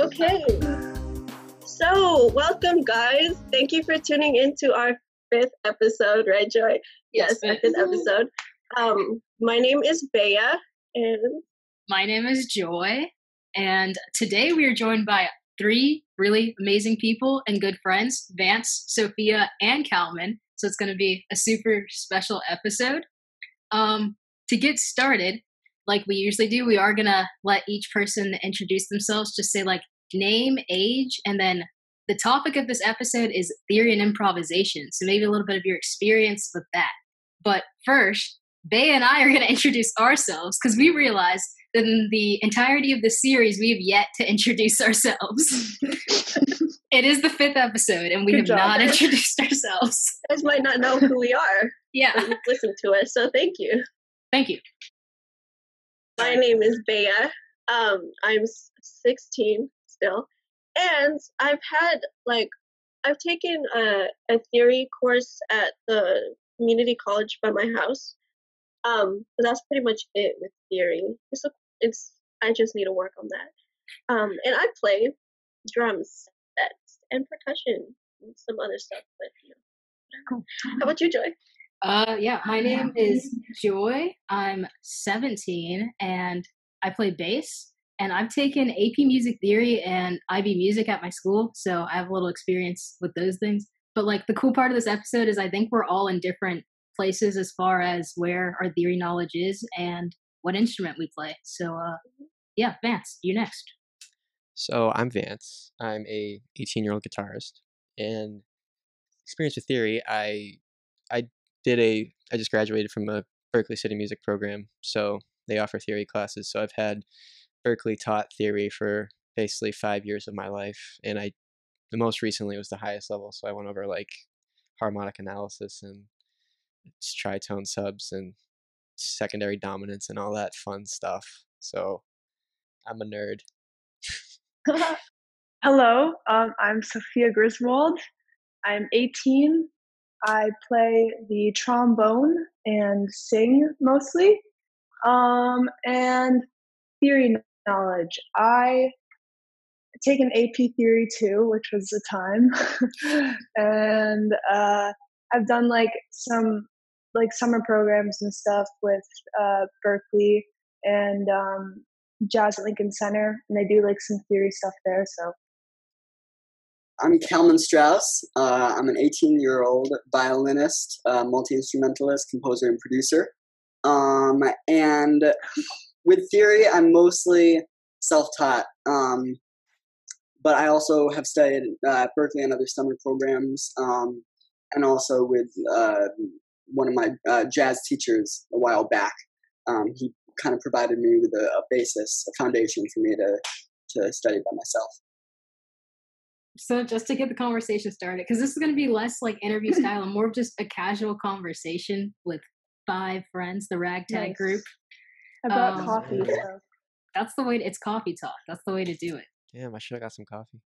Okay. So, welcome, guys. Thank you for tuning into our fifth episode, right, Joy? Yes, our fifth episode. Um, my name is Bea, and My name is Joy, and today we are joined by three really amazing people and good friends Vance, Sophia, and Calvin. So it's going to be a super special episode. Um, to get started, like we usually do, we are going to let each person introduce themselves, just say like name, age, and then the topic of this episode is theory and improvisation. So maybe a little bit of your experience with that. But first, Bea and I are going to introduce ourselves because we realize that in the entirety of the series, we have yet to introduce ourselves. it is the fifth episode, and we Good have job. not introduced ourselves. you guys might not know who we are, Yeah, Listen to us, so thank you. thank you. My name is Bea. Um, I'm 16 still, and I've had like I've taken a, a theory course at the community college by my house. Um, but that's pretty much it with theory. It's a, it's I just need to work on that. Um, and I play drums, sets, and percussion, and some other stuff. But you know, how about you, Joy? Uh, yeah, my name is Joy. I'm 17 and I play bass. And I've taken AP Music Theory and IB Music at my school, so I have a little experience with those things. But like the cool part of this episode is I think we're all in different places as far as where our theory knowledge is and what instrument we play. So uh yeah, Vance, you next. So I'm Vance. I'm a 18 year old guitarist, and experience with theory. I I did a I just graduated from a Berklee City Music program, so they offer theory classes. So I've had Berklee taught theory for basically five years of my life, and I the most recently was the highest level. So I went over like harmonic analysis and tritone subs and secondary dominants and all that fun stuff. So I'm a nerd. Hello, um, I'm Sophia Griswold. I'm 18. I play the trombone and sing mostly. Um, and theory knowledge. I take an AP theory too, which was a time. and uh, I've done like some like summer programs and stuff with uh, Berklee and um, Jazz at Lincoln Center, and they do like some theory stuff there. So I'm Kalman Strauss. Uh, I'm an 18 year old violinist, uh, multi instrumentalist, composer, and producer. Um, and with theory, I'm mostly self taught. Um, but I also have studied uh, at Berklee and other summer programs, um, and also with uh, one of my uh, jazz teachers a while back. Um, he kind of provided me with a, a basis, a foundation for me to, to study by myself. So just to get the conversation started, because this is going to be less like interview style and more of just a casual conversation with five friends, the ragtag Nice. group. About Um, coffee. So. That's the way. To, it's coffee talk. That's the way to do it. Damn, I should have got some coffee.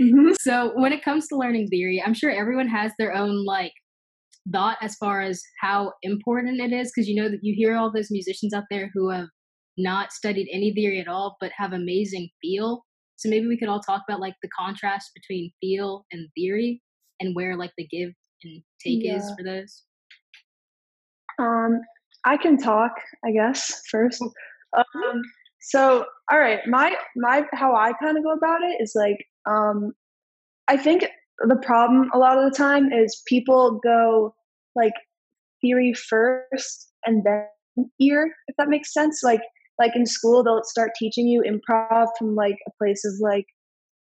Mhm. So when it comes to learning theory, I'm sure everyone has their own like thought as far as how important it is because you know that you hear all those musicians out there who have not studied any theory at all but have amazing feel. So maybe we could all talk about like the contrast between feel and theory and where like the give and take is for those. Um, I can talk, I guess, first. Um, so, all right, my my how I kind of go about it is like, um, I think the problem a lot of the time is people go like theory first and then ear, if that makes sense. Like, like in school, they'll start teaching you improv from like a place of like,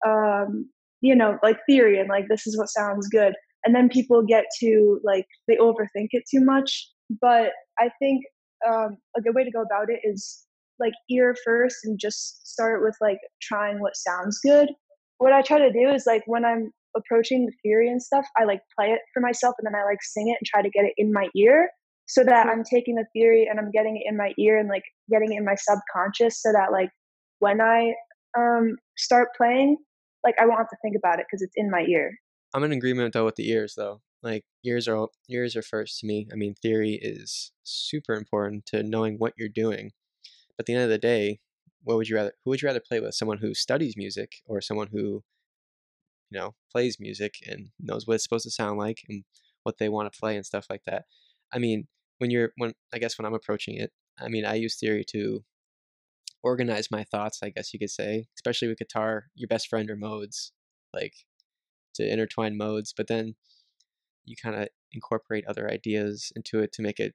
um, you know, like theory and like this is what sounds good, and then people get to like they overthink it too much. But I think um, a good way to go about it is like ear first and just start with like trying what sounds good. What I try to do is like when I'm approaching the theory and stuff, I like play it for myself and then I like sing it and try to get it in my ear so that I'm taking the theory and I'm getting it in my ear and like getting it in my subconscious so that like when I um, start playing, like I won't have to think about it because it's in my ear. I'm in agreement though with the ears though. Like ears are ears are first to me. I mean, theory is super important to knowing what you're doing. But at the end of the day, what would you rather who would you rather play with someone who studies music or someone who you know plays music and knows what it's supposed to sound like and what they want to play and stuff like that i mean when you're when i guess when i'm approaching it i mean i use theory to organize my thoughts i guess you could say especially with guitar your best friend are modes like to intertwine modes but then you kind of incorporate other ideas into it to make it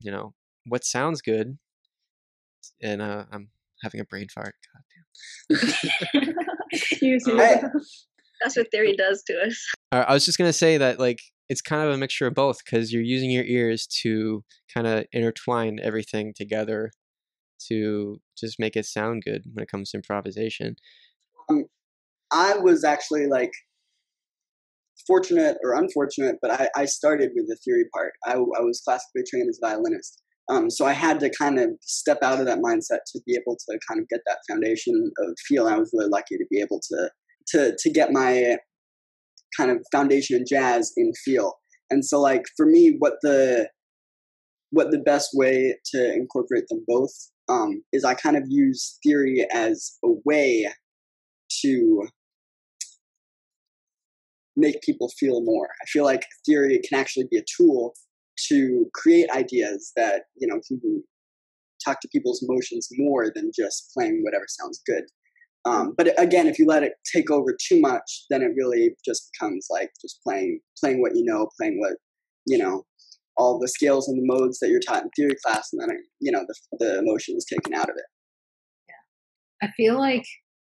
you know what sounds good and uh, i'm having a brain fart god You too. I- That's what theory does to us. I was just gonna say that like it's kind of a mixture of both because you're using your ears to kind of intertwine everything together to just make it sound good when it comes to improvisation. I was actually like fortunate or unfortunate, but I, I started with the theory part. I, I was classically trained as a violinist. Um, so I had to kind of step out of that mindset to be able to kind of get that foundation of feel. I was really lucky to be able to to to get my kind of foundation in jazz in feel. And so like for me, what the what the best way to incorporate them both um, is I kind of use theory as a way to make people feel more. I feel like theory can actually be a tool to create ideas that you know can talk to people's emotions more than just playing whatever sounds good. Um, but again, if you let it take over too much, then it really just becomes like just playing playing what you know, playing what you know, all the scales and the modes that you're taught in theory class, and then you know the the emotion is taken out of it. Yeah, I feel like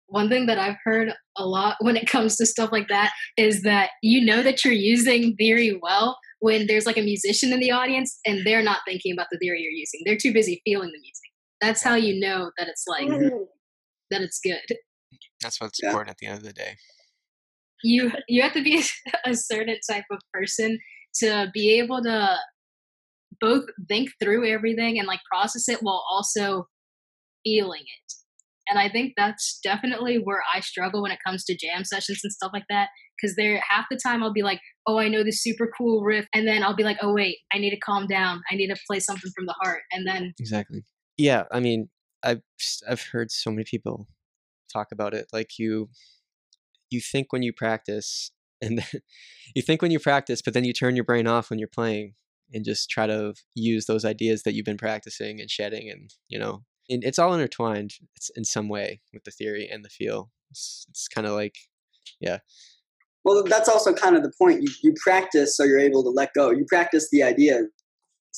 one thing that I've heard a lot when it comes to stuff like that is that you know that you're using theory well when there's like a musician in the audience and they're not thinking about the theory you're using. They're too busy feeling the music. That's how you know that it's like Mm. that it's good. That's what's Yeah. important at the end of the day. You you have to be a certain type of person to be able to both think through everything and like process it while also feeling it. And I think that's definitely where I struggle when it comes to jam sessions and stuff like that. Because there, half the time I'll be like, "Oh, I know this super cool riff," and then I'll be like, "Oh wait, I need to calm down. I need to play something from the heart." And then Exactly. Yeah, I mean, I've I've heard so many people talk about it. Like you, you think when you practice, and then, you think when you practice, but then you turn your brain off when you're playing, and just try to use those ideas that you've been practicing and shedding, and you know, and it's all intertwined. It's in some way with the theory and the feel. It's it's kind of like, yeah, Well, that's also kind of the point. You, you practice so you're able to let go. You practice the ideas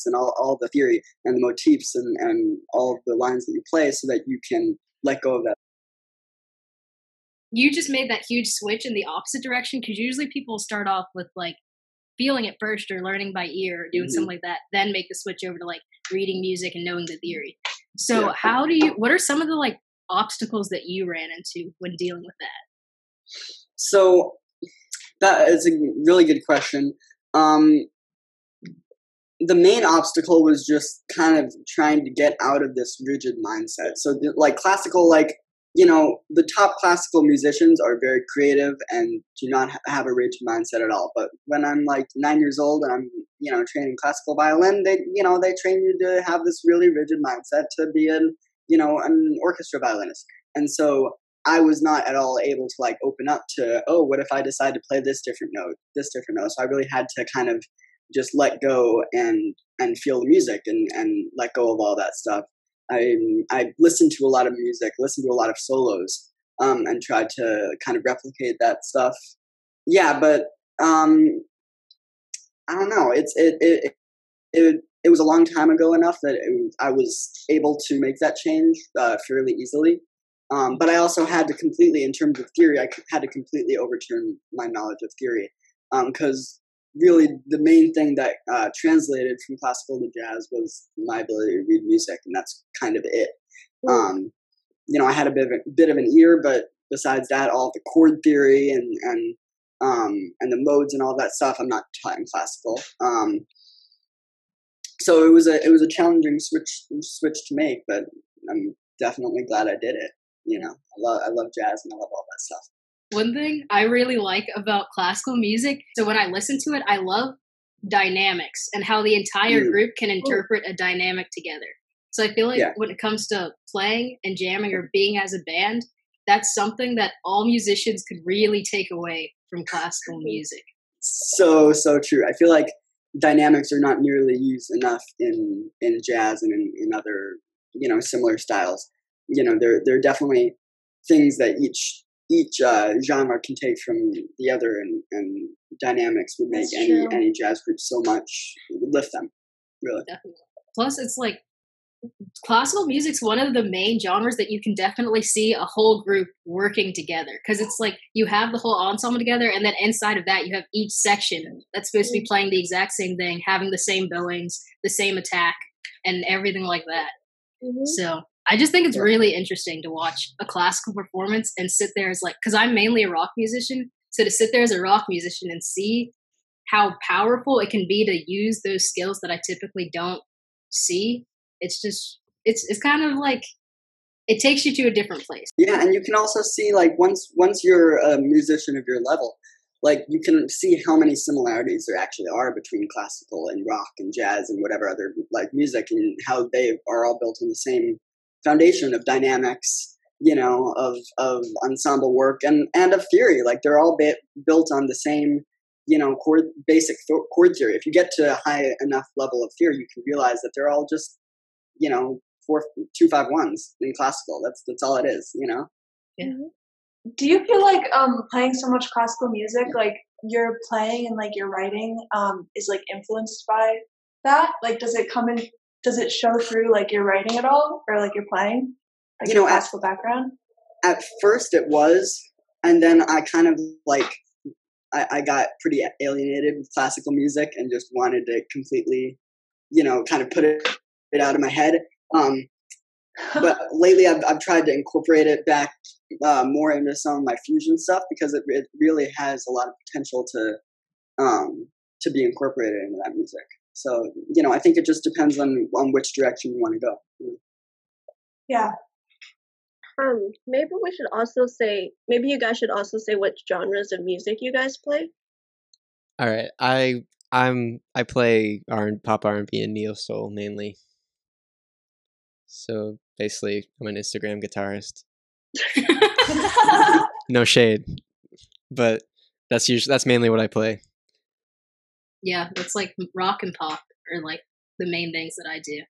and all, all the theory and the motifs and, and all the lines that you play so that you can let go of that. You just made that huge switch in the opposite direction because usually people start off with like feeling it first or learning by ear or doing Mhm. something like that then make the switch over to like reading music and knowing the theory so Yeah. how do you what are some of the like obstacles that you ran into when dealing with that So that is a really good question. Um, the main obstacle was just kind of trying to get out of this rigid mindset. So, like classical, like you know, the top classical musicians are very creative and do not ha- have a rigid mindset at all. But when I'm like nine years old and I'm you know training classical violin, they you know they train you to have this really rigid mindset to be an you know an orchestra violinist. And so I was not at all able to like open up to, oh, what if I decide to play this different note, this different note? So I really had to kind of just let go and and feel the music and and let go of all that stuff. I I listened to a lot of music, listened to a lot of solos, um, and tried to kind of replicate that stuff. Yeah, but um, I don't know. It's it it it, it was a long time ago enough that it I was able to make that change uh, fairly easily. Um, but I also had to completely, in terms of theory, I had to completely overturn my knowledge of theory. Because really, the main thing that uh, translated from classical to jazz was my ability to read music, and that's kind of it. Um, you know, I had a bit of a bit of an ear, but besides that, all the chord theory and and um, and the modes and all that stuff, I'm not taught in classical. Um, so it was a it was a challenging switch switch to make, but I'm definitely glad I did it. You know, I love I love jazz and I love all that stuff. One thing i really like about classical music so when i listen to it i love dynamics and how the entire Mm. group can interpret a dynamic together So I feel like Yeah. when it comes to playing and jamming or being as a band, that's something that all musicians could really take away from classical music. so so true. I feel like dynamics are not nearly used enough in in jazz and in, in other you know similar styles. You know, there there are definitely things that each each uh, genre can take from the other, and, and dynamics would make That's any true. any jazz group so much it would lift them. Really, Definitely. Plus, it's like classical music's one of the main genres that you can definitely see a whole group working together because it's like you have the whole ensemble together and then inside of that you have each section that's supposed to be playing the exact same thing having the same billings the same attack and everything like that Mhm. so i just think it's really interesting to watch a classical performance and sit there as like because i'm mainly a rock musician so to sit there as a rock musician and see how powerful it can be to use those skills that i typically don't see it's just it's it's kind of like it takes you to a different place. Yeah, and you can also see like once once you're a musician of your level, like you can see how many similarities there actually are between classical and rock and jazz and whatever other like music and how they are all built on the same foundation of dynamics you know of of ensemble work and and of theory like they're all ba- built on the same you know chord basic th- chord theory if you get to a high enough level of theory you can realize that they're all just you know four two five ones in classical that's that's all it is you know Yeah. Do you feel like um playing so much classical music, like your playing and like your writing, um, is like influenced by that? Like, does it come in? Does it show through like your writing at all, or like your playing, like You your know, at- classical background? at first it was and then i kind of like I, I got pretty alienated with classical music and just wanted to completely you know kind of put it, it out of my head um but lately I've, I've tried to incorporate it back uh, more into some of my fusion stuff because it, it really has a lot of potential to um, to be incorporated into that music. So you know, I think it just depends on on which direction you want to go. yeah. Um, maybe we should also say maybe you guys should also say what genres of music you guys play. All right, I I'm I play R and pop R and B and neo soul mainly. So basically, I'm an Instagram guitarist. No shade, but that's usually that's mainly what I play. Yeah it's like rock and pop are like the main things that i do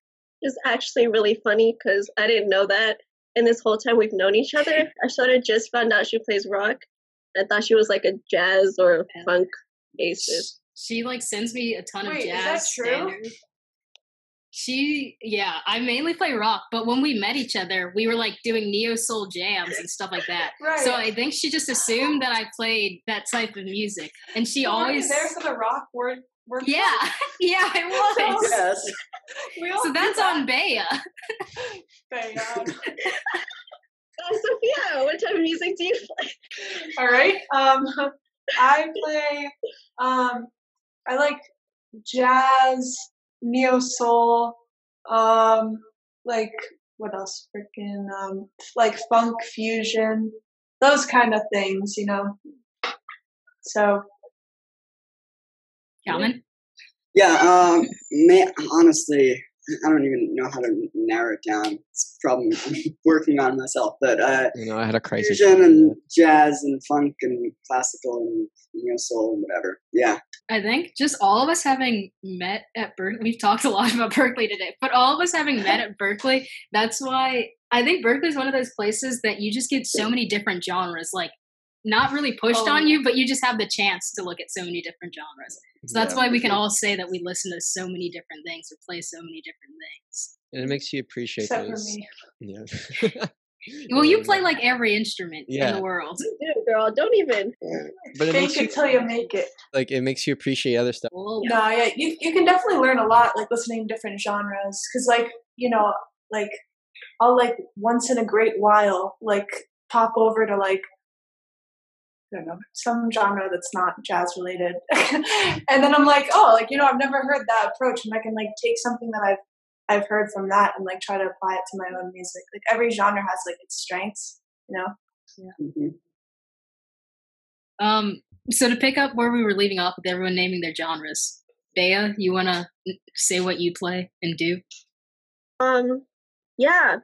It's actually really funny because I didn't know that. And this whole time we've known each other, I sort of just found out she plays rock. I thought she was like a jazz or Yeah. funk bassist. she like sends me a ton of Wait, is jazz that true? standards she yeah i mainly play rock but when we met each other we were like doing neo soul jams and stuff like that Right. so i think she just assumed that i played that type of music and she So were always there for the rock word. word yeah yeah i was Yes. So that's that. on Bea. Bang on. Uh, Sophia, what type of music do you play? All right. Um, I play. Um, I like jazz, neo soul. Um, like what else? Freaking um, like funk fusion, those kind of things. You know. So Calvin? Yeah. Um. Man, honestly, I don't even know how to narrow it down. It's a problem I'm working on myself. But uh, You know, I had a crisis. fusion and jazz and funk and classical and neo soul and whatever. Yeah. I think just all of us having met at Berklee, we've talked a lot about Berklee today, but all of us having met at Berklee, that's why I think Berklee is one of those places that you just get so many different genres, like not really pushed Oh, on you, but you just have the chance to look at so many different genres. So that's Yeah. why we can all say that we listen to so many different things or play so many different things. and it makes you appreciate except for those. me. Yeah. Well, you Um, play like every instrument in the world. You do, girl. Don't even. but it Fake makes you it till you make it. like it makes you appreciate other stuff. Whoa. No, yeah, you you can definitely learn a lot like listening to different genres because like you know like I'll like once in a great while like pop over to like I don't know some genre that's not jazz related, and then I'm like oh like you know I've never heard that approach and I can like take something that I've I've heard from that and like try to apply it to my own music. Like every genre has like its strengths, you know. Mhm. Um, so to pick up where we were leaving off with everyone naming their genres, Bea, you want to say what you play and do? Um, yeah,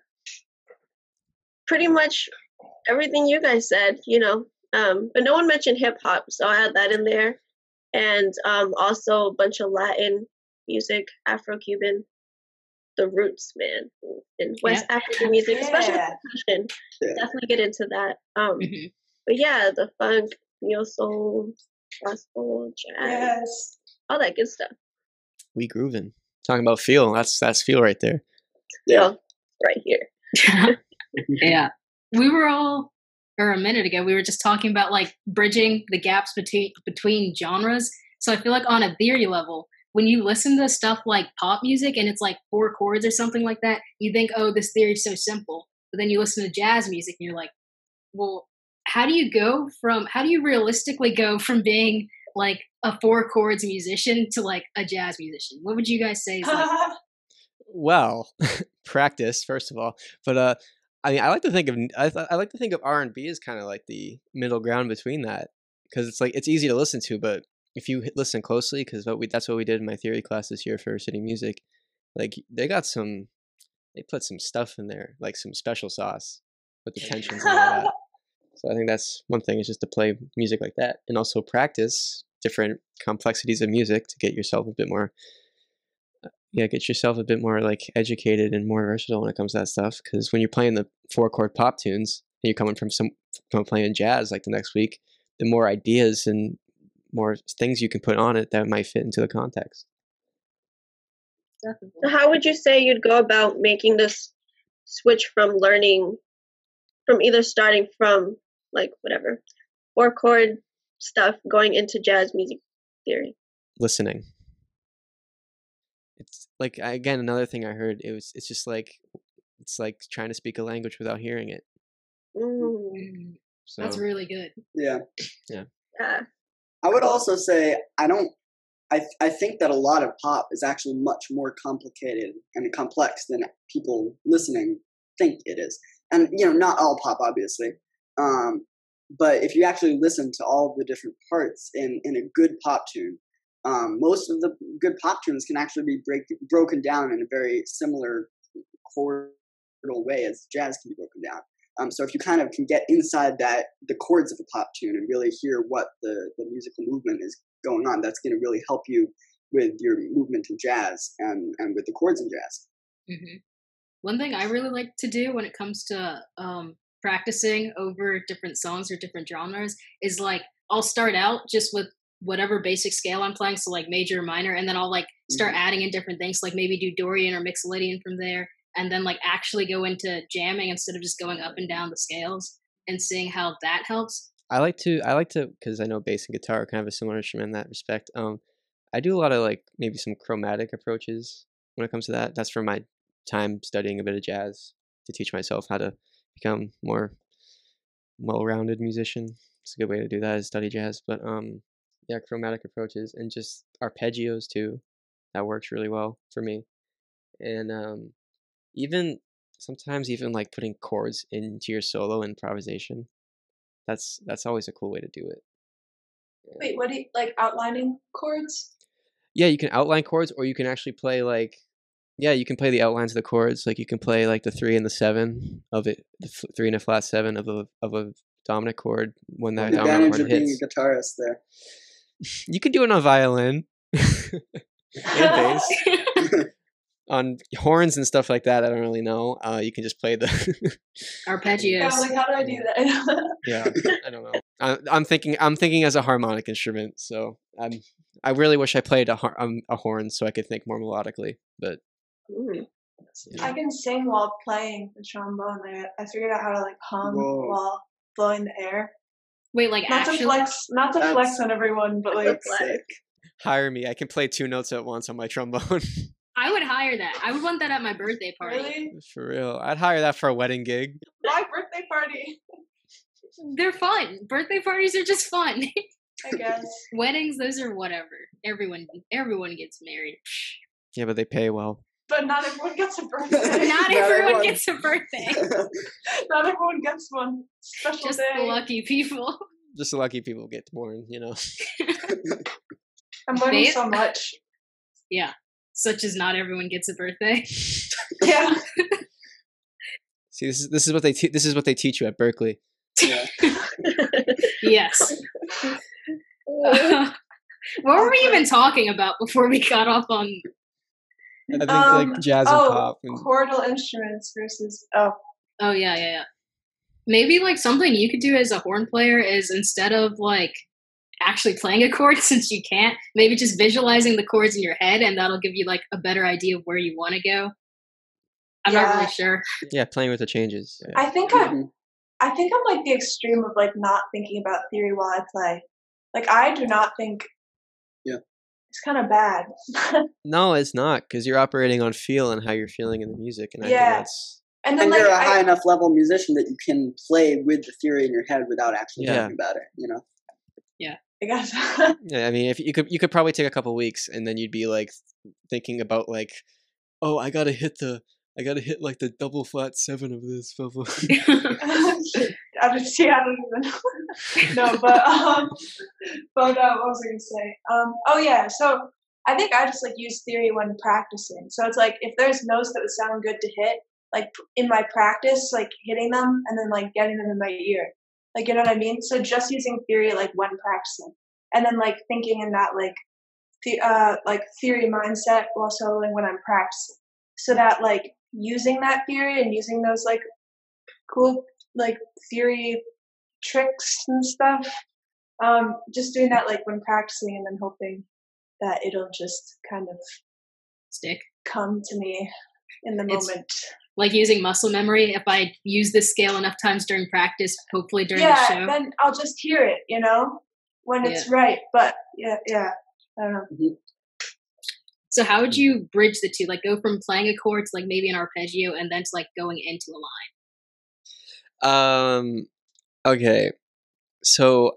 pretty much everything you guys said, you know. Um, but no one mentioned hip hop, so I had that in there, and um, also a bunch of Latin music, Afro Cuban, the roots, man, and West African music, especially Yeah. percussion. Yeah. Definitely get into that. Um, Mhm. but yeah, the funk, neo soul, gospel, jazz, Yes. all that good stuff. We grooving. Talking about feel. That's that's feel right there. Yeah. So, right here. yeah. We were all or a minute ago we were just talking about like bridging the gaps between between genres. So I feel like on a theory level, when you listen to stuff like pop music and it's like four chords or something like that, you think, "Oh, this theory's so simple." But then you listen to jazz music and you're like, "Well, how do you go from how do you realistically go from being like a four chords musician to like a jazz musician?" What would you guys say is like Well, practice first of all, but uh, I mean, I like to think of I, th- I like to think of R and B as kind of like the middle ground between that because it's like it's easy to listen to, but if you listen closely, because what we that's what we did in my theory class this year for city music, like they got some, they put some stuff in there, like some special sauce with the tensions and all that. So I think that's one thing is just to play music like that, and also practice different complexities of music to get yourself a bit more uh, yeah, get yourself a bit more like educated and more versatile when it comes to that stuff. Because when you're playing the four chord pop tunes, and you're coming from some from playing jazz like the next week, the more ideas and more things you can put on it that might fit into the context. So how would you say you'd go about making this switch from learning, from either starting from like whatever, four chord stuff going into jazz music theory? Listening. It's like again another thing I heard. It was it's just like it's like trying to speak a language without hearing it. Mm, Mm, So That's really good. Yeah. Yeah. yeah. I would also say I don't. I I think that a lot of pop is actually much more complicated and complex than people listening think it is. And you know, not all pop, obviously. Um, but if you actually listen to all the different parts in in a good pop tune, um, most of the good pop tunes can actually be break, broken down in a very similar chordal way as jazz can be broken down. Um, so if you kind of can get inside that the chords of a pop tune and really hear what the, the musical movement is going on, that's going to really help you with your movement in jazz and, and with the chords in jazz. hmm One thing I really like to do when it comes to um, practicing over different songs or different genres is like I'll start out just with whatever basic scale I'm playing, so like major or minor, and then I'll like start adding in different things, like maybe do Dorian or Mixolydian from there, and then like actually go into jamming instead of just going up and down the scales and seeing how that helps. I like to I like to because I know bass and guitar are kind of a similar instrument in that respect. Um, I do a lot of like maybe some chromatic approaches when it comes to that. That's from my time studying a bit of jazz to teach myself how to become more well-rounded musician. It's a good way to do that is study jazz. But um, yeah, chromatic approaches and just arpeggios too. That works really well for me. And um, even sometimes even like putting chords into your solo improvisation that's that's always a cool way to do it Wait, what do you like outlining chords? yeah you can outline chords or you can actually play like yeah you can play the outlines of the chords like you can play like the three and the seven of it the f- three and a flat seven of a of a dominant chord when that the dominant advantage chord of being hits a guitarist there. you can do it on violin and bass on horns and stuff like that i don't really know uh you can just play the Arpeggios. Yeah, like how do I do that? yeah i don't know I, i'm thinking i'm thinking as a harmonic instrument so i'm i really wish i played a, har- um, a horn so i could think more melodically but Mm. I can sing while playing the trombone. I, I figured out how to like hum Whoa. while blowing the air. Wait, like Not actually? to flex, not to That's- flex on everyone, but like That's sick. hire me i can play two notes at once on my trombone I would hire that. I would want that at my birthday party. really, for real i'd hire that for a wedding gig my birthday party. They're fun. Birthday parties are just fun. I guess. Weddings, those are whatever. Everyone, everyone gets married. yeah but they pay well But not everyone gets a birthday. Not Not everyone everyone. gets a birthday. not everyone gets one. Special Just day. the lucky people. just the lucky people get born you know I'm learning They- so much. Yeah. Such as not everyone gets a birthday. Yeah. See, this is this is what they te- this is what they teach you at Berklee. Yeah. yes. what were we even talking about before we got off on? I think Um, like jazz and oh, pop. And, chordal instruments versus oh Oh yeah, yeah, yeah. Maybe like something you could do as a horn player is instead of like actually playing a chord, since you can't, maybe just visualizing the chords in your head, and that'll give you like a better idea of where you want to go. I'm not really sure. yeah, playing with the changes. Yeah. I think I'm Mhm. I think I'm like the extreme of like not thinking about theory while I play. Like I do not think Yeah. It's kind of bad. No, it's not because you're operating on feel and how you're feeling in the music, and I think Yeah. that's and then And like you're a I, high enough level musician that you can play with the theory in your head without actually Yeah. thinking about it. You know. I guess yeah. I mean, if you could, you could probably take a couple weeks, and then you'd be like thinking about like, oh, I gotta hit the, I gotta hit like the double flat seven of this. blah." I just see I don't even know. no, but um but uh, what was I gonna say? Um oh yeah, so I think I just like use theory when practicing. So it's like if there's notes that would sound good to hit, like in my practice, like hitting them and then like getting them in my ear. Like you know what I mean? So just using theory like when practicing. And then like thinking in that like the uh like theory mindset while soloing when I'm practicing. So that like using that theory and using those like cool like theory tricks and stuff. Um, just doing that like when practicing and then hoping that it'll just kind of Stick. come to me in the It's- moment. Like using muscle memory. If I use this scale enough times during practice, hopefully during yeah, the show. then I'll just hear it, you know, when it's right. But yeah, yeah, I don't know. So how would you bridge the two? Like go from playing a chord to like maybe an arpeggio and then to like going into a line. Um. Okay. So,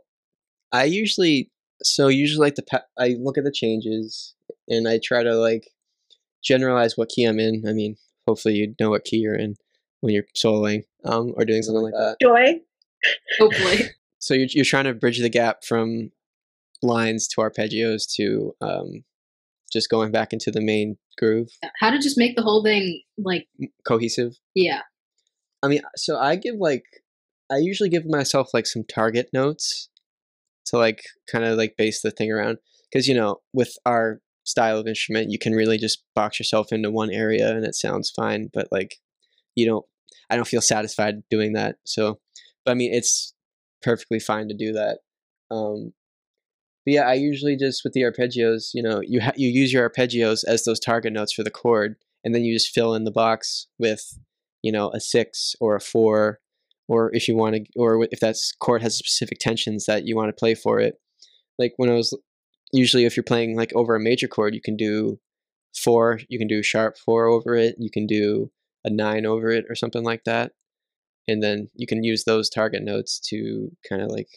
I usually so usually like the pa- I look at the changes and I try to like generalize what key I'm in. I mean, hopefully you know what key you're in when you're soloing um or doing something like that. Joy. Hopefully. So you're you're trying to bridge the gap from lines to arpeggios to um just going back into the main groove, how to just make the whole thing like cohesive. yeah. I mean, so I give like I usually give myself like some target notes to like kind of like base the thing around because you know with our style of instrument you can really just box yourself into one area and it sounds fine but like you don't I don't feel satisfied doing that so but I mean it's perfectly fine to do that um but yeah I usually just with the arpeggios you know you ha- you use your arpeggios as those target notes for the chord and then you just fill in the box with you know a six or a four or if you want to or if that chord has specific tensions that you want to play for it. Like when i was usually if you're playing like over a major chord you can do four you can do sharp four over it you can do a nine over it or something like that and then you can use those target notes to kind of like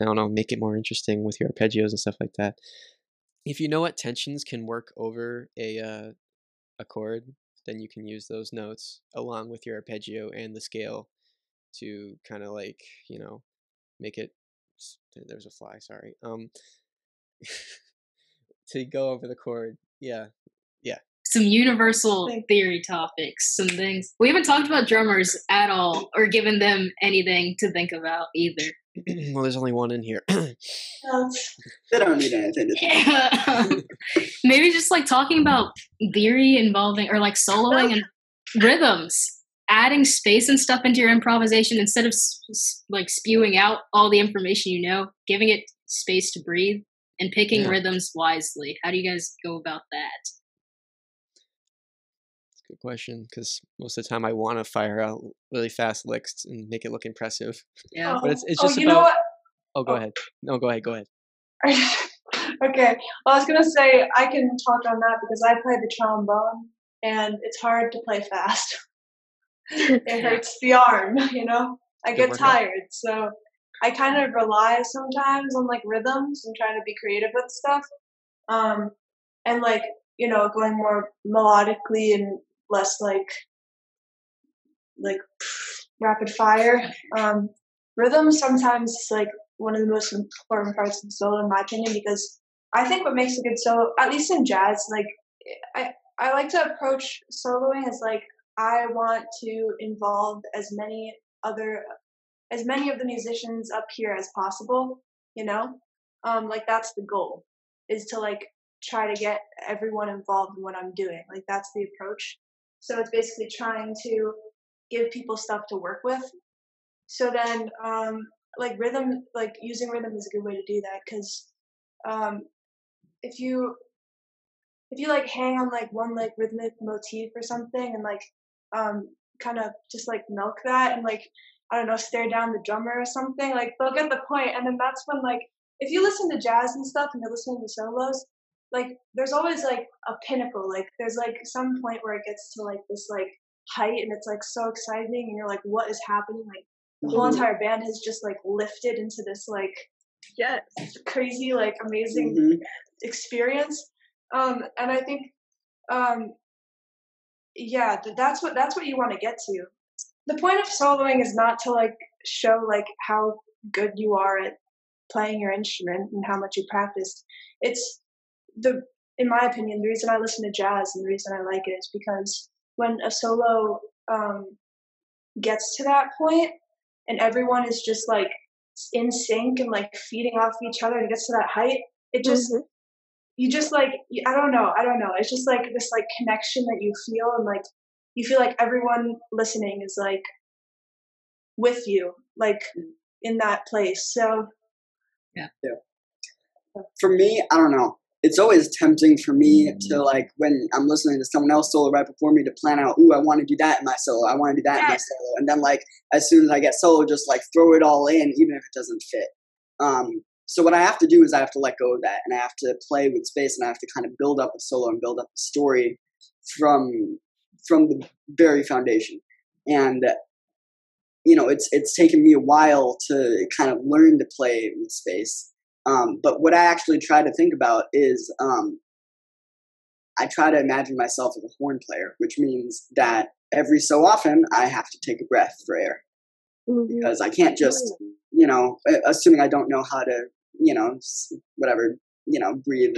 i don't know make it more interesting with your arpeggios and stuff like that. If you know what tensions can work over a uh, a chord then you can use those notes along with your arpeggio and the scale to kind of like you know make it there's a fly sorry um to go over the chord yeah Yeah. Some universal theory topics, some things. We haven't talked about drummers at all or given them anything to think about either. well there's only one in here They don't need anything to think. Maybe just like talking about theory involving or like soloing and rhythms, adding space and stuff into your improvisation instead of s- s- like spewing out all the information you know, giving it space to breathe and picking Yeah. rhythms wisely. How do you guys go about that? That's a good question because most of the time i want to fire out really fast licks and make it look impressive Yeah. But it's- it's oh, oh just you know about- what? oh go Oh. ahead no go ahead go ahead okay. Well, I was gonna say I can talk on that because I play the trombone and it's hard to play fast. it hurts the arm, you know. I Good get workout. tired, so I kind of rely sometimes on like rhythms and trying to be creative with stuff. Um, and like you know, going more melodically and less like like rapid fire. Um, rhythm sometimes is like one of the most important parts of the solo, in my opinion, because I think what makes a good solo, at least in jazz, like I I like to approach soloing as like I want to involve as many other as many of the musicians up here as possible, you know? Um like that's the goal is to like try to get everyone involved in what I'm doing. Like that's the approach. So it's basically trying to give people stuff to work with. So then um like rhythm like using rhythm is a good way to do that cuz um if you if you like hang on like one like rhythmic motif or something and like um kind of just like milk that and like I don't know stare down the drummer or something like they'll get the point and then that's when like if you listen to jazz and stuff and you're listening to solos like there's always like a pinnacle like there's like some point where it gets to like this like height and it's like so exciting and you're like what is happening like the whole Mhm. entire band has just like lifted into this like Yes. crazy like amazing Mhm. experience um and i think um yeah that's what that's what you want to get to the point of soloing is not to like show like how good you are at playing your instrument and how much you practiced it's the in my opinion the reason i listen to jazz and the reason i like it is because when a solo um gets to that point and everyone is just like in sync and like feeding off each other and gets to that height it just Mhm. you just like i don't know i don't know it's just like this like connection that you feel and like you feel like everyone listening is like with you like in that place so Yeah. for me, I don't know. It's always tempting for me to like when I'm listening to someone else solo right before me to plan out, ooh, I want to do that in my solo. I want to do that in my solo. And then like as soon as I get solo, just like throw it all in, even if it doesn't fit. Um, so what I have to do is I have to let go of that and I have to play with space and I have to kind of build up a solo and build up a story from from the very foundation. And you know, it's it's taken me a while to kind of learn to play with space. Um, but what I actually try to think about is um, I try to imagine myself as a horn player, which means that every so often I have to take a breath for air Mhm. because I can't just, you know, assuming I don't know how to, you know, whatever, you know, breathe,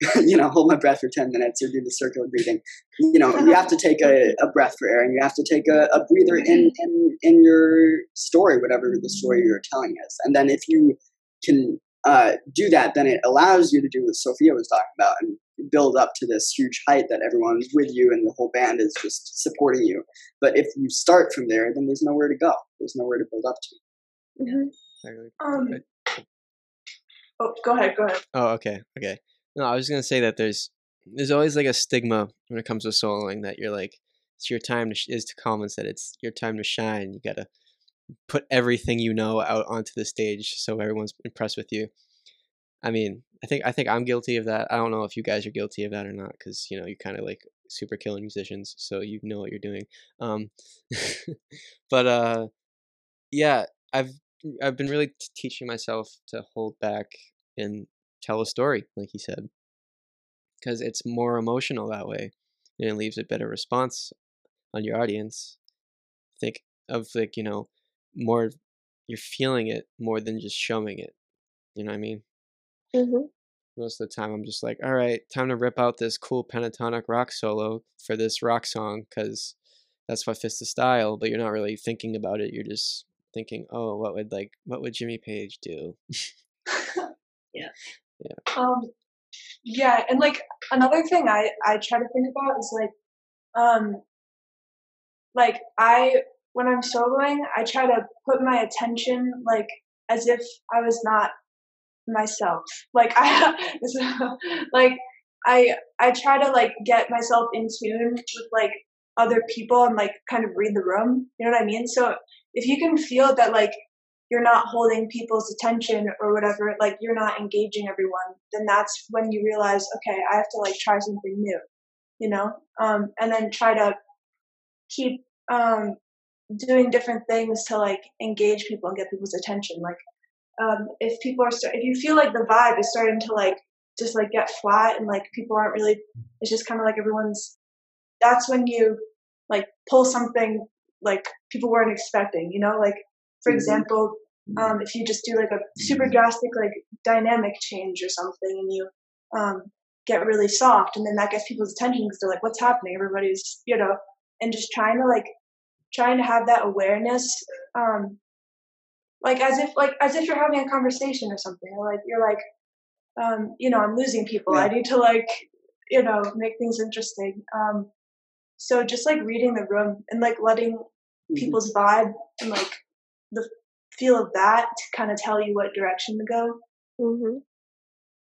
you know, hold my breath for 10 minutes or do the circular breathing. You know, you have to take a, a breath for air and you have to take a, a breather in, in, in your story, whatever the story you're telling is. And then if you can uh, do that, then it allows you to do what Sophia was talking about and build up to this huge height that everyone's with you and the whole band is just supporting you. But if you start from there, then there's nowhere to go. There's nowhere to build up to. Mhm. Um oh go ahead go ahead Oh, okay, okay. No, I was gonna say that there's there's always like a stigma when it comes to soloing that you're like it's your time to sh- is to Common said it's your time to shine. You gotta put everything you know out onto the stage so everyone's impressed with you. I mean, I think I think I'm guilty of that. I don't know if you guys are guilty of that or not because you know you're kind of like super killing musicians, so you know what you're doing. Um, but uh, yeah, I've I've been really t- teaching myself to hold back and tell a story, like he said, because it's more emotional that way, and it leaves a better response on your audience. Think of like you know more you're feeling it more than just showing it. You know what I mean? Mhm. Most of the time, I'm just like, all right, time to rip out this cool pentatonic rock solo for this rock song because that's what fits the style. But you're not really thinking about it. You're just thinking, oh, what would like what would Jimmy Page do? um yeah and like another thing i i try to think about is like um like i when i'm soloing i try to put my attention like as if i was not myself. Like i like i i try to like get myself in tune with like other people and like kind of read the room you know what i mean? So if you can feel that like you're not holding people's attention or whatever, like you're not engaging everyone, then that's when you realize, okay, I have to like try something new, you know? Um, and then try to keep um, doing different things to like engage people and get people's attention. Like, um, if people are, start- if you feel like the vibe is starting to like just like get flat and like people aren't really, it's just kind of like everyone's, that's when you like pull something like people weren't expecting, you know? Like, for example, um, if you just do like a super drastic like dynamic change or something and you um, get really soft and then that gets people's attention because they're like what's happening? Everybody's you know and just trying to like trying to have that awareness um like as if like as if you're having a conversation or something. Or like you're like um you know i'm losing people. I need to like you know make things interesting. Um so just like reading the room and like letting mm-hmm. people's vibe and like the feel of that to kind of tell you what direction to go mm-hmm.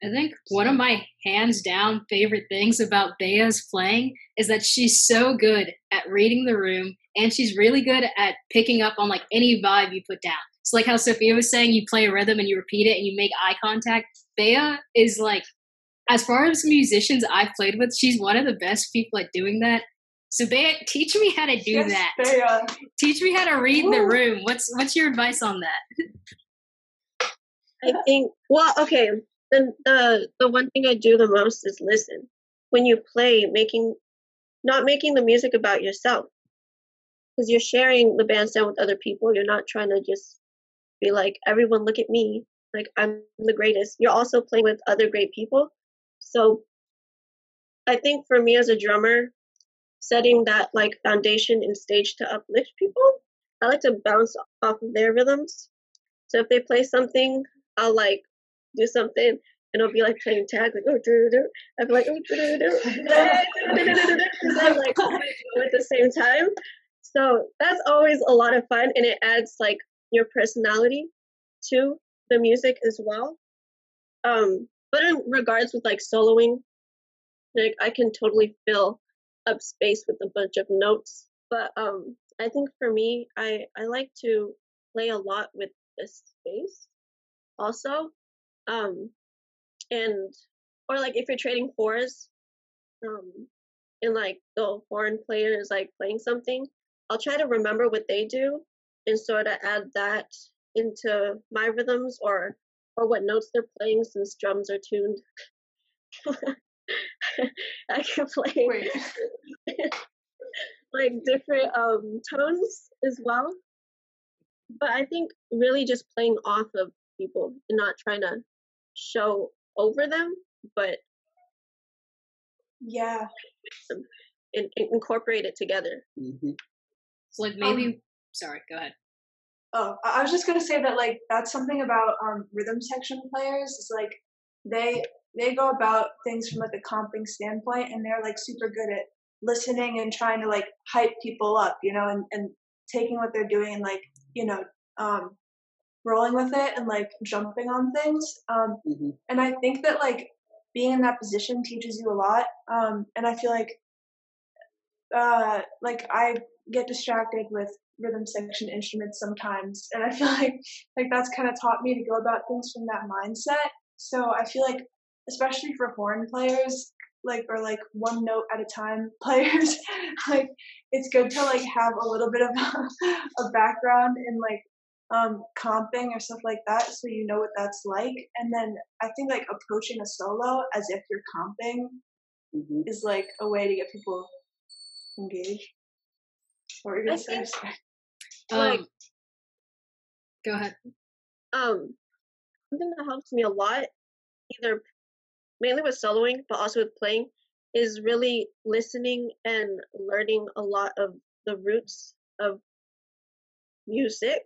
I think one of my hands down favorite things about Bea's playing is that she's so good at reading the room and she's really good at picking up on like any vibe you put down. It's like how Sophia was saying you play a rhythm and you repeat it and you make eye contact. Bea is like as far as musicians I've played with, she's one of the best people at doing that. So Bea, teach me how to do yes, that. Bea. Teach me how to read Ooh. the room. What's what's your advice on that? I think well, okay the the the one thing I do the most is listen. When you play, making not making the music about yourself, because you're sharing the bandstand with other people. You're not trying to just be like everyone look at me, like I'm the greatest. You're also playing with other great people. So I think for me as a drummer, setting that like foundation and stage to uplift people, I like to bounce off of their rhythms. So if they play something, I'll like do something and I'll be like playing tag, like oh do do. I'll be like oh do do do, because I'm like at the same time. So that's always a lot of fun, and it adds like your personality to the music as well. Um, but in regards with like soloing, like I can totally fill up space with a bunch of notes. But um, I think for me, I I like to play a lot with this space also um, and or like if you're trading fours, um, and like the foreign player is like playing something, I'll try to remember what they do and sort of add that into my rhythms or or what notes they're playing since drums are tuned. I can play like different um tones as well. But I think really just playing off of people and not trying to show over them, but yeah, and, and incorporate it together. Mm-hmm. So like maybe, um, sorry, go ahead. Oh, I was just gonna say that like that's something about um, rhythm section players. Is like they they go about things from like a comping standpoint, and they're like super good at listening and trying to like hype people up, you know, and and taking what they're doing and like you know um rolling with it and like jumping on things. Um, mm-hmm. And I think that like being in that position teaches you a lot. Um, and I feel like uh, like I get distracted with rhythm section instruments sometimes, and I feel like like that's kind of taught me to go about things from that mindset. So I feel like especially for horn players like or like one note at a time players like it's good to like have a little bit of a background in like um, comping or stuff like that, so you know what that's like. And then I think like approaching a solo as if you're comping mm-hmm. is like a way to get people engaged. Or even say, like, um, go ahead. Um, something that helps me a lot, either mainly with soloing, but also with playing, is really listening and learning a lot of the roots of music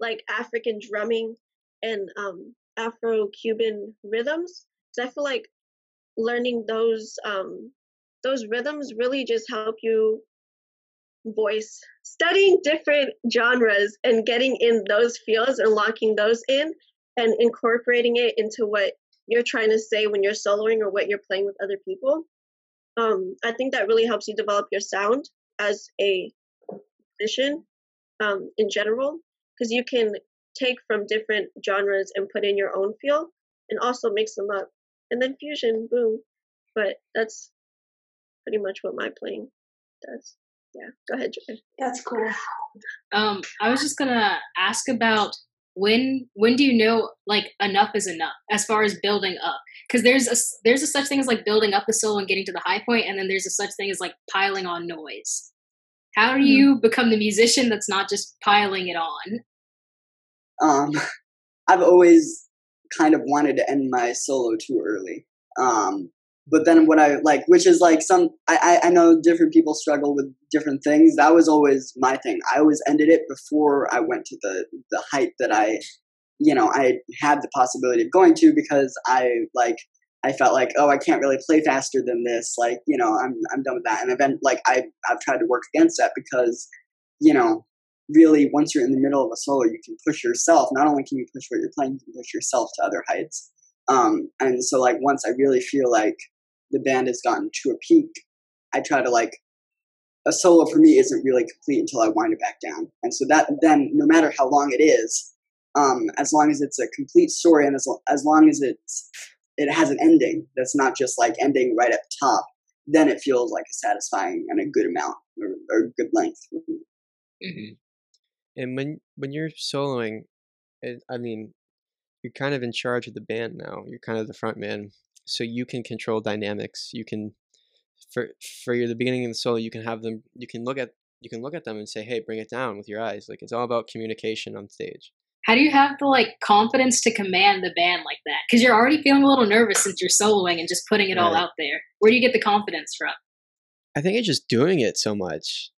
like African drumming and um, Afro Cuban rhythms. So I feel like learning those um, those rhythms really just help you voice studying different genres and getting in those fields and locking those in and incorporating it into what you're trying to say when you're soloing or what you're playing with other people um, i think that really helps you develop your sound as a musician um, in general because you can take from different genres and put in your own feel and also mix them up. And then fusion boom. But that's pretty much what my playing does. Yeah go ahead Joy. that's cool. Um i was just gonna ask about when when do you know like enough is enough as far as building up because there's a there's a such thing as like building up the solo and getting to the high point and then there's a such thing as like piling on noise how do hmm. you become the musician that's not just piling it on um, I've always kind of wanted to end my solo too early. Um, but then what I like, which is like some, I, I know different people struggle with different things. That was always my thing. I always ended it before I went to the, the height that I, you know, I had the possibility of going to because I like, I felt like, oh, I can't really play faster than this. Like, you know, I'm, I'm done with that. And then like, I, I've tried to work against that because, you know, really once you're in the middle of a solo, you can push yourself. Not only can you push what you're playing, you can push yourself to other heights. Um, and so like once I really feel like the band has gotten to a peak, I try to like a solo for me isn't really complete until I wind it back down. And so that then no matter how long it is, um, as long as it's a complete story and as, as long as it's it has an ending that's not just like ending right at the top, then it feels like a satisfying and a good amount or, or good length. Mm-hmm. And when when you're soloing, it, I mean, you're kind of in charge of the band now. You're kind of the front man, so you can control dynamics. You can, for for your, the beginning of the solo, you can have them. You can look at you can look at them and say, "Hey, bring it down with your eyes." Like it's all about communication on stage. How do you have the like confidence to command the band like that? Because you're already feeling a little nervous since you're soloing and just putting it right. all out there. Where do you get the confidence from? I think it's just doing it so much.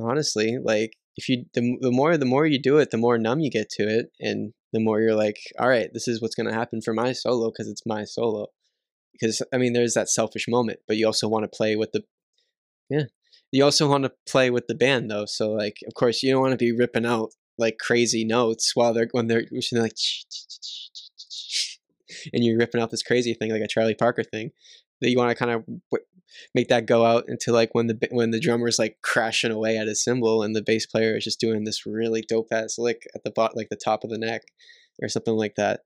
Honestly, like if you the, the more the more you do it the more numb you get to it and the more you're like all right this is what's going to happen for my solo because it's my solo because i mean there's that selfish moment but you also want to play with the yeah you also want to play with the band though so like of course you don't want to be ripping out like crazy notes while they're when they're like and you're ripping out this crazy thing like a charlie parker thing that you want to kind of make that go out into like when the when the drummer's like crashing away at his cymbal and the bass player is just doing this really dope ass lick at the bot like the top of the neck or something like that.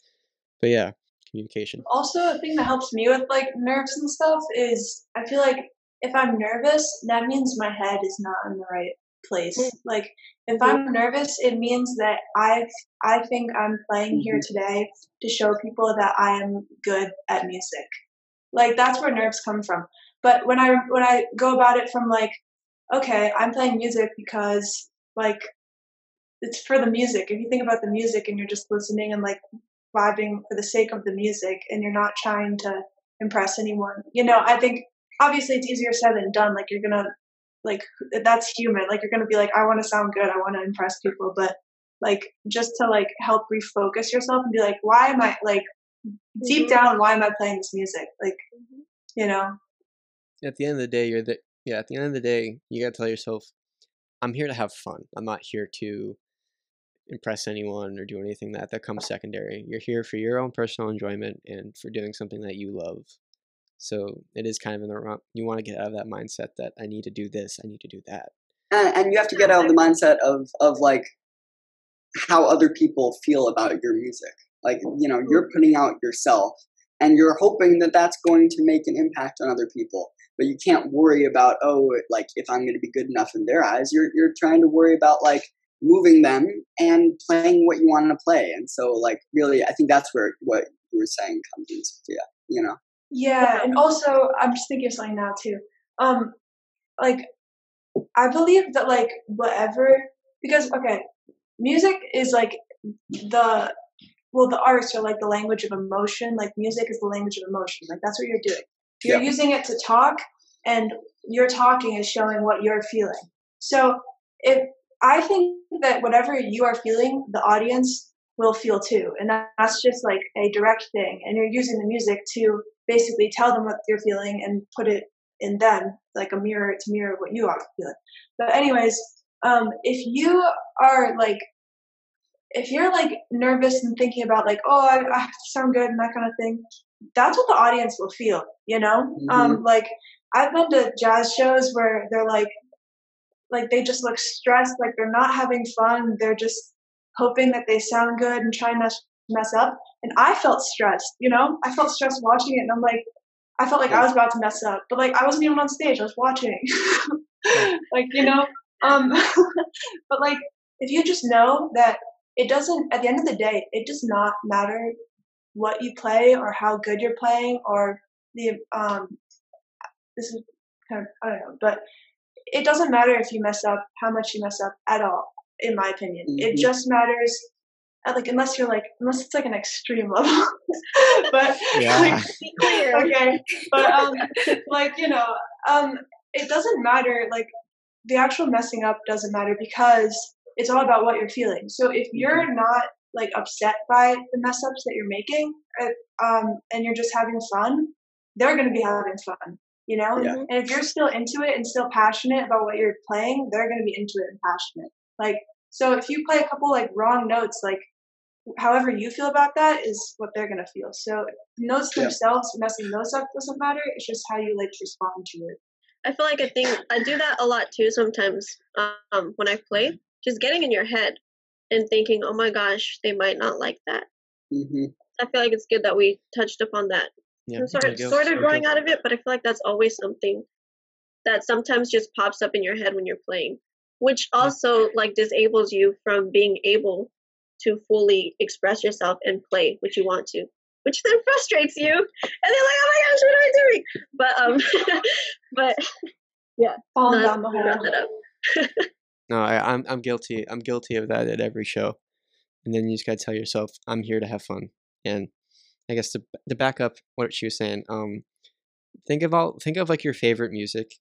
But yeah, communication. Also, a thing that helps me with like nerves and stuff is I feel like if I'm nervous, that means my head is not in the right place. Mm. Like if I'm nervous, it means that I I think I'm playing here mm-hmm. today to show people that I am good at music. Like that's where nerves come from. But when I when I go about it from like, okay, I'm playing music because like it's for the music. If you think about the music and you're just listening and like vibing for the sake of the music and you're not trying to impress anyone, you know, I think obviously it's easier said than done. Like you're gonna like that's human. Like you're gonna be like, I want to sound good, I want to impress people, but like just to like help refocus yourself and be like, why am I like deep mm-hmm. down, why am I playing this music? Like, mm-hmm. you know, at the end of the day, you're the yeah. At the end of the day, you gotta tell yourself, I'm here to have fun. I'm not here to impress anyone or do anything that that comes secondary. You're here for your own personal enjoyment and for doing something that you love. So it is kind of in the wrong. You want to get out of that mindset that I need to do this, I need to do that. And, and you have to get out of the mindset of of like how other people feel about your music. Like you know, you're putting out yourself, and you're hoping that that's going to make an impact on other people but you can't worry about oh like if i'm going to be good enough in their eyes you're you're trying to worry about like moving them and playing what you want to play. And so like really i think that's where what you were saying comes in yeah you know? Yeah and also i'm just thinking of something now too. Um like i believe that like whatever because okay music is like the well the arts are like the language of emotion. Like music is the language of emotion. Like that's what you're doing. You're yep. using it to talk, and your talking is showing what you're feeling. So if I think that whatever you are feeling, the audience will feel too, and that's just like a direct thing. And you're using the music to basically tell them what you're feeling and put it in them, like a mirror to mirror what you are feeling. But anyways, um, if you are like if you're like nervous and thinking about like oh I, I, have to sound good and that kind of thing that's what the audience will feel, you know? Mm-hmm. Um, like I've been to jazz shows where they're like, like they just look stressed, like they're not having fun. They're just hoping that they sound good and trying not to mess up. And I felt stressed, you know? I felt stressed watching it and I'm like, I felt like I was about to mess up, but like I wasn't even on stage. I was watching, like, you know? Um, but like, if you just know that it doesn't, at the end of the day, it does not matter what you play or how good you're playing or the um this is kind of I don't know, but it doesn't matter if you mess up, how much you mess up at all, in my opinion. Mm-hmm. It just matters like unless you're like unless it's like an extreme level but Yeah. like, okay but um like you know um it doesn't matter like the actual messing up doesn't matter because it's all about what you're feeling so if you're not like upset by the mess ups that you're making uh, um and you're just having fun they're going to be having fun you know Yeah. and if you're still into it and still passionate about what you're playing they're going to be into it and passionate like so if you play a couple like wrong notes like however you feel about that is what they're gonna feel. So notes Yeah. themselves, messing those up doesn't matter. It's just how you like respond to it. I feel like I think I do that a lot too sometimes um, when I play. Just getting in your head and thinking, oh my gosh, they might not like that. hmm I feel like it's good that we touched upon that. Yeah. I'm sort of, sort of growing out of it, but I feel like that's always something that sometimes just pops up in your head when you're playing, which also like disables you from being able to fully express yourself and play what you want to, which then frustrates you. And they're like, oh my gosh, what am I doing? But um, but Falling no, down the hole. No, I, I'm I'm guilty. I'm guilty of that at every show, and then you just gotta tell yourself, I'm here to have fun. And I guess to to back up what she was saying, um, think all think of like your favorite music.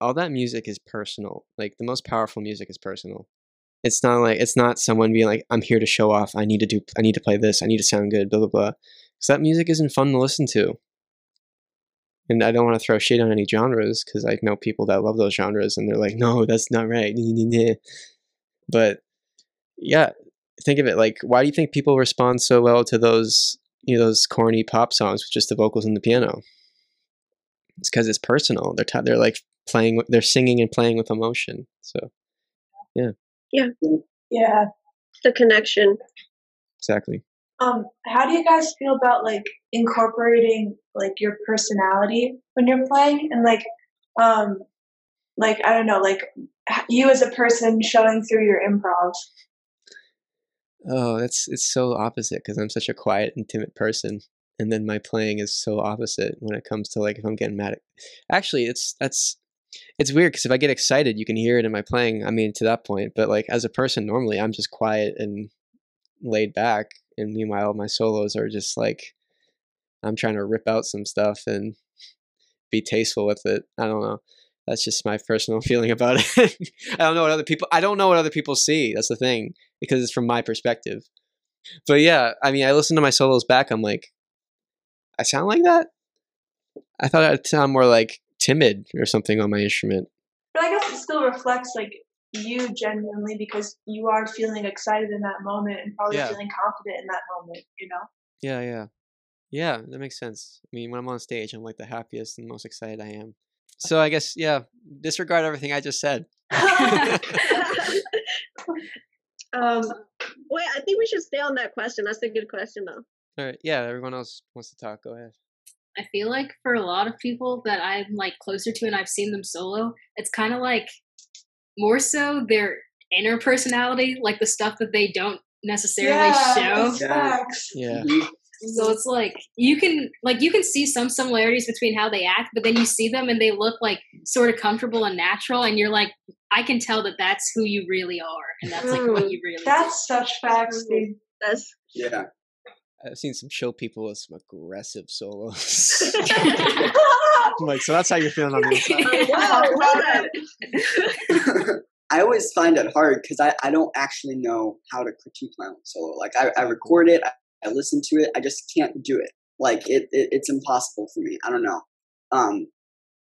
All that music is personal. Like the most powerful music is personal. It's not like it's not someone being like, I'm here to show off. I need to do. I need to play this. I need to sound good. Blah blah blah. Because that music isn't fun to listen to. And I don't want to throw shade on any genres because I know people that love those genres and they're like, no, that's not right. But yeah, think of it like, why do you think people respond so well to those, you know, those corny pop songs with just the vocals and the piano? It's because it's personal. They're t- they're like playing, they're singing and playing with emotion. So Yeah. Yeah. Yeah. The connection. exactly. Um, how do you guys feel about like incorporating like your personality when you're playing and like um like I don't know, like you as a person showing through your improv. Oh, that's it's so opposite because I'm such a quiet and timid person, and then my playing is so opposite when it comes to like if I'm getting mad. At, actually, it's that's it's weird because if I get excited, you can hear it in my playing. I mean, to that point, but like as a person, normally I'm just quiet and laid back, and meanwhile my solos are just like I'm trying to rip out some stuff and be tasteful with it. I don't know. That's just my personal feeling about it. I don't know what other people. I don't know what other people see. That's the thing because it's from my perspective. But yeah, I mean, I listen to my solos back. I'm like, I sound like that. I thought I'd sound more like timid or something on my instrument. But I guess it still reflects like you genuinely because you are feeling excited in that moment and probably Yeah. feeling confident in that moment, you know? Yeah, yeah, yeah. That makes sense. I mean, when I'm on stage, I'm like the happiest and most excited I am. So I guess yeah, disregard everything I just said. um, wait, I think we should stay on that question. That's a good question, though. All right, yeah. Everyone else wants to talk. Go ahead. I feel like for a lot of people that I'm like closer to and I've seen them solo, it's kind of like more so their inner personality, like the stuff that they don't necessarily show. Yeah. facts. Yeah. So it's like you can like you can see some similarities between how they act, but then you see them and they look like sort of comfortable and natural, and you're like, I can tell that that's who you really are, and that's like what Mm. you really. That's such facts, dude. That's Yeah. I've seen some chill people with some aggressive solos. I'm like, so that's how you're feeling on the inside. wow, hold on. I always find it hard because I, I don't actually know how to critique my own solo. Like I, I record it, I, I listen to it, I just can't do it. Like it, it it's impossible for me. I don't know. Um,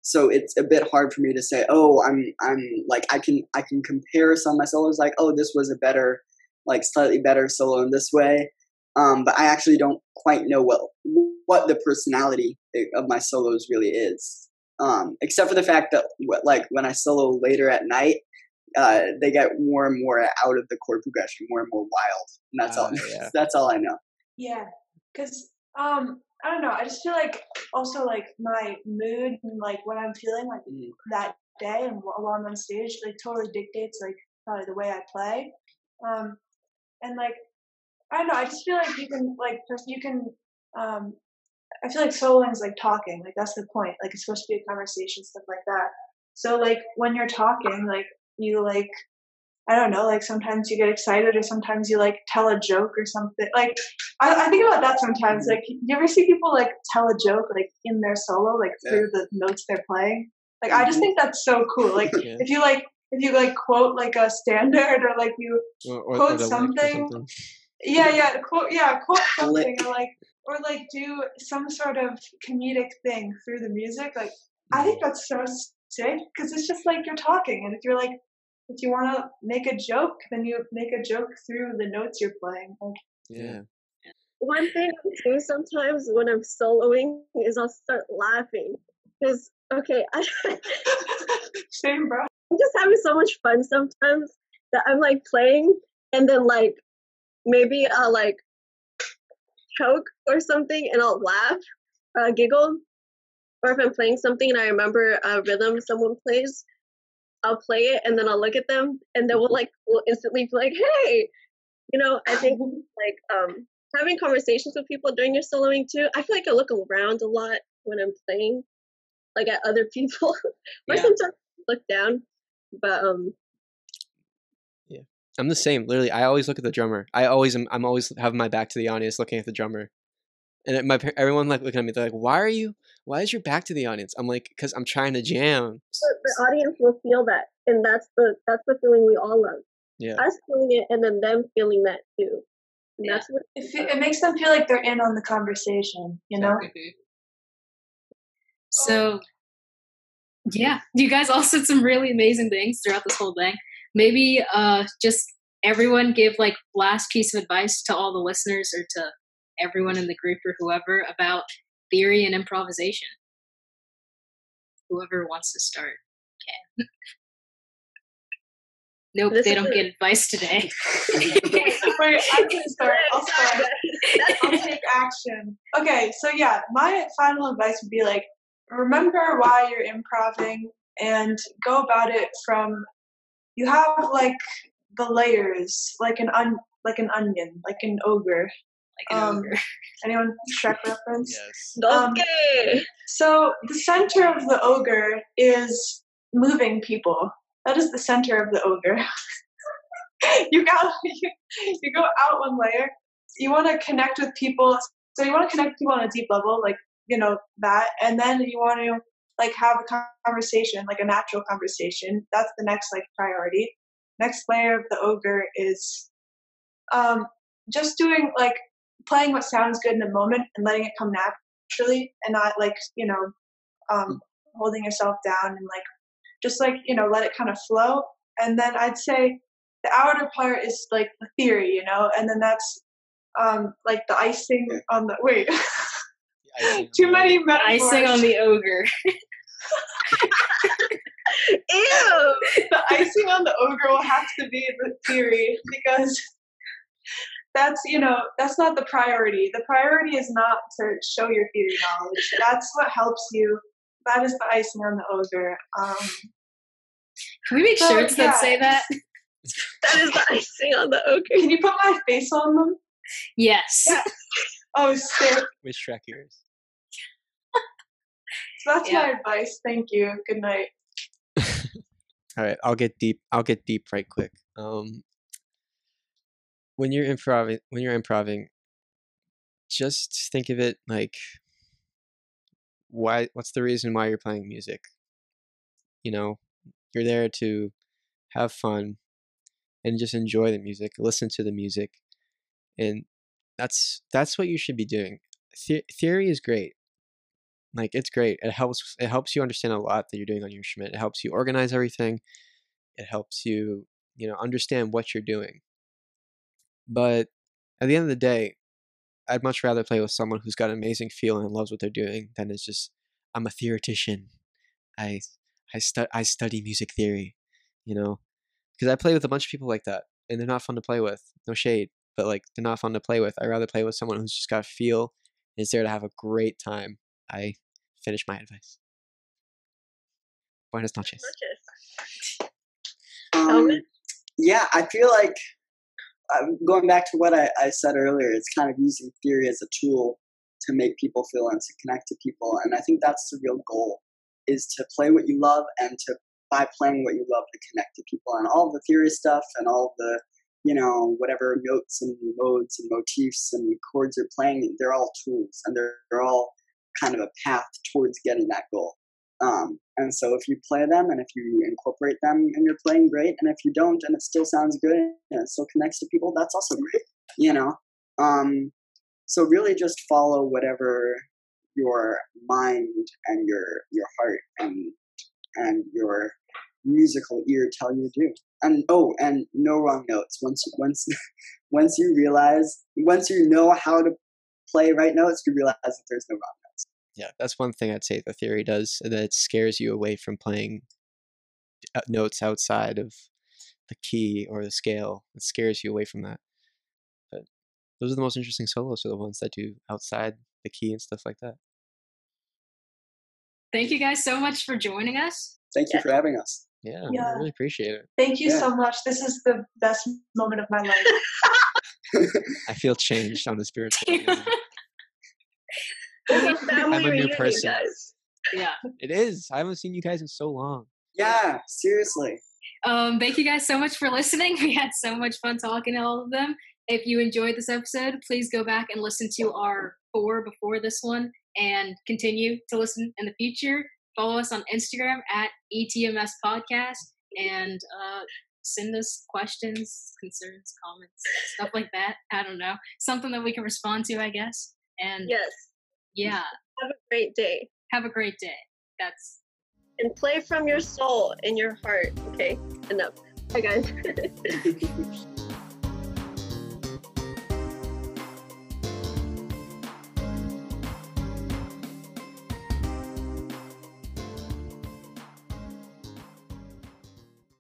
so it's a bit hard for me to say, oh, I'm I'm like I can I can compare some of my solos like, oh, this was a better, like slightly better solo in this way. Um, but I actually don't quite know what what the personality of my solos really is. Um, except for the fact that like when I solo later at night, uh, they get more and more out of the chord progression, more and more wild. And that's all. Ah, yeah. that's all I know. Yeah, because um, I don't know. I just feel like also like my mood and like what I'm feeling like Mhm. that day and while I'm on stage like totally dictates like probably the way I play. Um, and like I don't know. I just feel like you can like you can um. I feel like soloing is like talking. Like that's the point. Like it's supposed to be a conversation, stuff like that. So like when you're talking, like you like I don't know, like sometimes you get excited or sometimes you like tell a joke or something. Like I, I think about that sometimes. Like you ever see people like tell a joke like in their solo, like Yeah. through the notes they're playing? Like I just Mhm. think that's so cool. Like Yeah. if you like if you like quote like a standard or like you Or, or, Quote or the lick or something. something. yeah yeah quote yeah quote something or like or like do some sort of comedic thing through the music. Like I think that's so sick because it's just like you're talking, and if you're like, if you want to make a joke, then you make a joke through the notes you're playing. Like, Yeah. One thing I do sometimes when I'm soloing is I'll start laughing because okay, I, same, bro. I'm just having so much fun sometimes that I'm like playing and then like maybe I'll like choke or something and I'll laugh, uh, giggle. Or if I'm playing something and I remember a rhythm someone plays, I'll play it and then I'll look at them and they will like we'll instantly be like, "Hey," you know. I think like um having conversations with people during your soloing too. I feel like I look around a lot when I'm playing, like at other people, or Yeah. sometimes look down. But um, yeah, I'm the same. Literally, I always look at the drummer. I always am. I'm always having my back to the audience, looking at the drummer. And my everyone like looking at me. They're like, "Why are you? Why is your back to the audience?" I'm like, "Cause I'm trying to jam." the, the audience will feel that, and that's the that's the feeling we all love. Yeah. Us feeling it, and then them feeling that too. And Yeah. that's what It, fe- it makes them feel like they're in on the conversation. You know. So, yeah, you guys all said some really amazing things throughout this whole thing. Maybe uh, just everyone give like last piece of advice to all the listeners or to everyone in the group or whoever about theory and improvisation. Whoever wants to start can. nope, This they don't a- get advice today. Wait, I'm gonna start. I'll start. I'll take action. Okay, so yeah, my final advice would be like, remember why you're improving and go about it from. You have like the layers, like an un, like an onion, like an ogre. Like an Um, ogre. Anyone Shrek reference? Yes. Um, okay. So the center of the ogre is moving people. That is the center of the ogre. you got you, you go out one layer. You want to connect with people. So you want to connect people on a deep level, like you know that, and then you want to like have a conversation, like a natural conversation. That's the next like priority. Next layer of the ogre is um, just doing like playing what sounds good in the moment and letting it come naturally, and not like you know um, holding yourself down and like just like you know let it kind of flow. And then I'd say the outer part is like the theory, you know, and then that's um, like the icing on the wait. Too many metaphors. Icing on the ogre. Ew. the icing on the ogre will have to be the theory because that's you know that's not the priority the priority is not to show your theory knowledge that's what helps you that is the icing on the ogre um Can we make So, shirts that say that? That is the icing on the ogre. can you put my face on them Yes. Yeah. oh sick With Shrek ears. so that's Yeah. my advice thank you good night All right, I'll get deep. I'll get deep right quick. Um, when you're improv, when you're improving, just think of it like, why? What's the reason why you're playing music? You know, you're there to have fun and just enjoy the music, listen to the music, and that's that's what you should be doing. The- theory is great. Like it's great. It helps. It helps you understand a lot that you're doing on your instrument. It helps you organize everything. It helps you, you know, understand what you're doing. But at the end of the day, I'd much rather play with someone who's got an amazing feel and loves what they're doing than is just I'm a theoretician. I I stu- I study music theory, you know, because I play with a bunch of people like that, and they're not fun to play with. No shade, but like they're not fun to play with. I'd rather play with someone who's just got a feel and is there to have a great time. I finish my advice. Buenas noches. Um, yeah, I feel like um, going back to what I, I said earlier, it's kind of using theory as a tool to make people feel and to connect to people. And I think that's the real goal is to play what you love and to by playing what you love to connect to people and all the theory stuff and all the you know whatever notes and modes and motifs and chords you're playing they're all tools and they're, they're all kind of a path towards getting that goal um, and so if you play them and if you incorporate them and you're playing great and if you don't and it still sounds good and it still connects to people that's also great you know um, so really just follow whatever your mind and your your heart and and your musical ear tell you to do. And oh, and no wrong notes. Once once once you realize once you know how to play right notes, you realize that there's no wrong notes. Yeah, that's one thing I'd say the theory does that it scares you away from playing uh, notes outside of the key or the scale. It scares you away from that. But those are the most interesting solos are the ones that do outside the key and stuff like that. Thank you guys so much for joining us. Thank you for having us. Yeah, Yeah. I really appreciate it. Thank you Yeah. so much. This is the best moment of my life. I feel changed on the spiritual. level. It's a family I'm a new reunion, person. guys. yeah. it is. I haven't seen you guys in so long. Yeah, seriously. Um, thank you guys so much for listening. We had so much fun talking to all of them. If you enjoyed this episode, please go back and listen to our four before this one and continue to listen in the future. Follow us on Instagram at ETMS Podcast and uh, send us questions, concerns, comments, stuff like that. I don't know. Something that we can respond to, I guess. And Yes. Yeah, Have a great day. have a great day. That's And play from your soul and your heart. Okay? Enough. Bye, guys.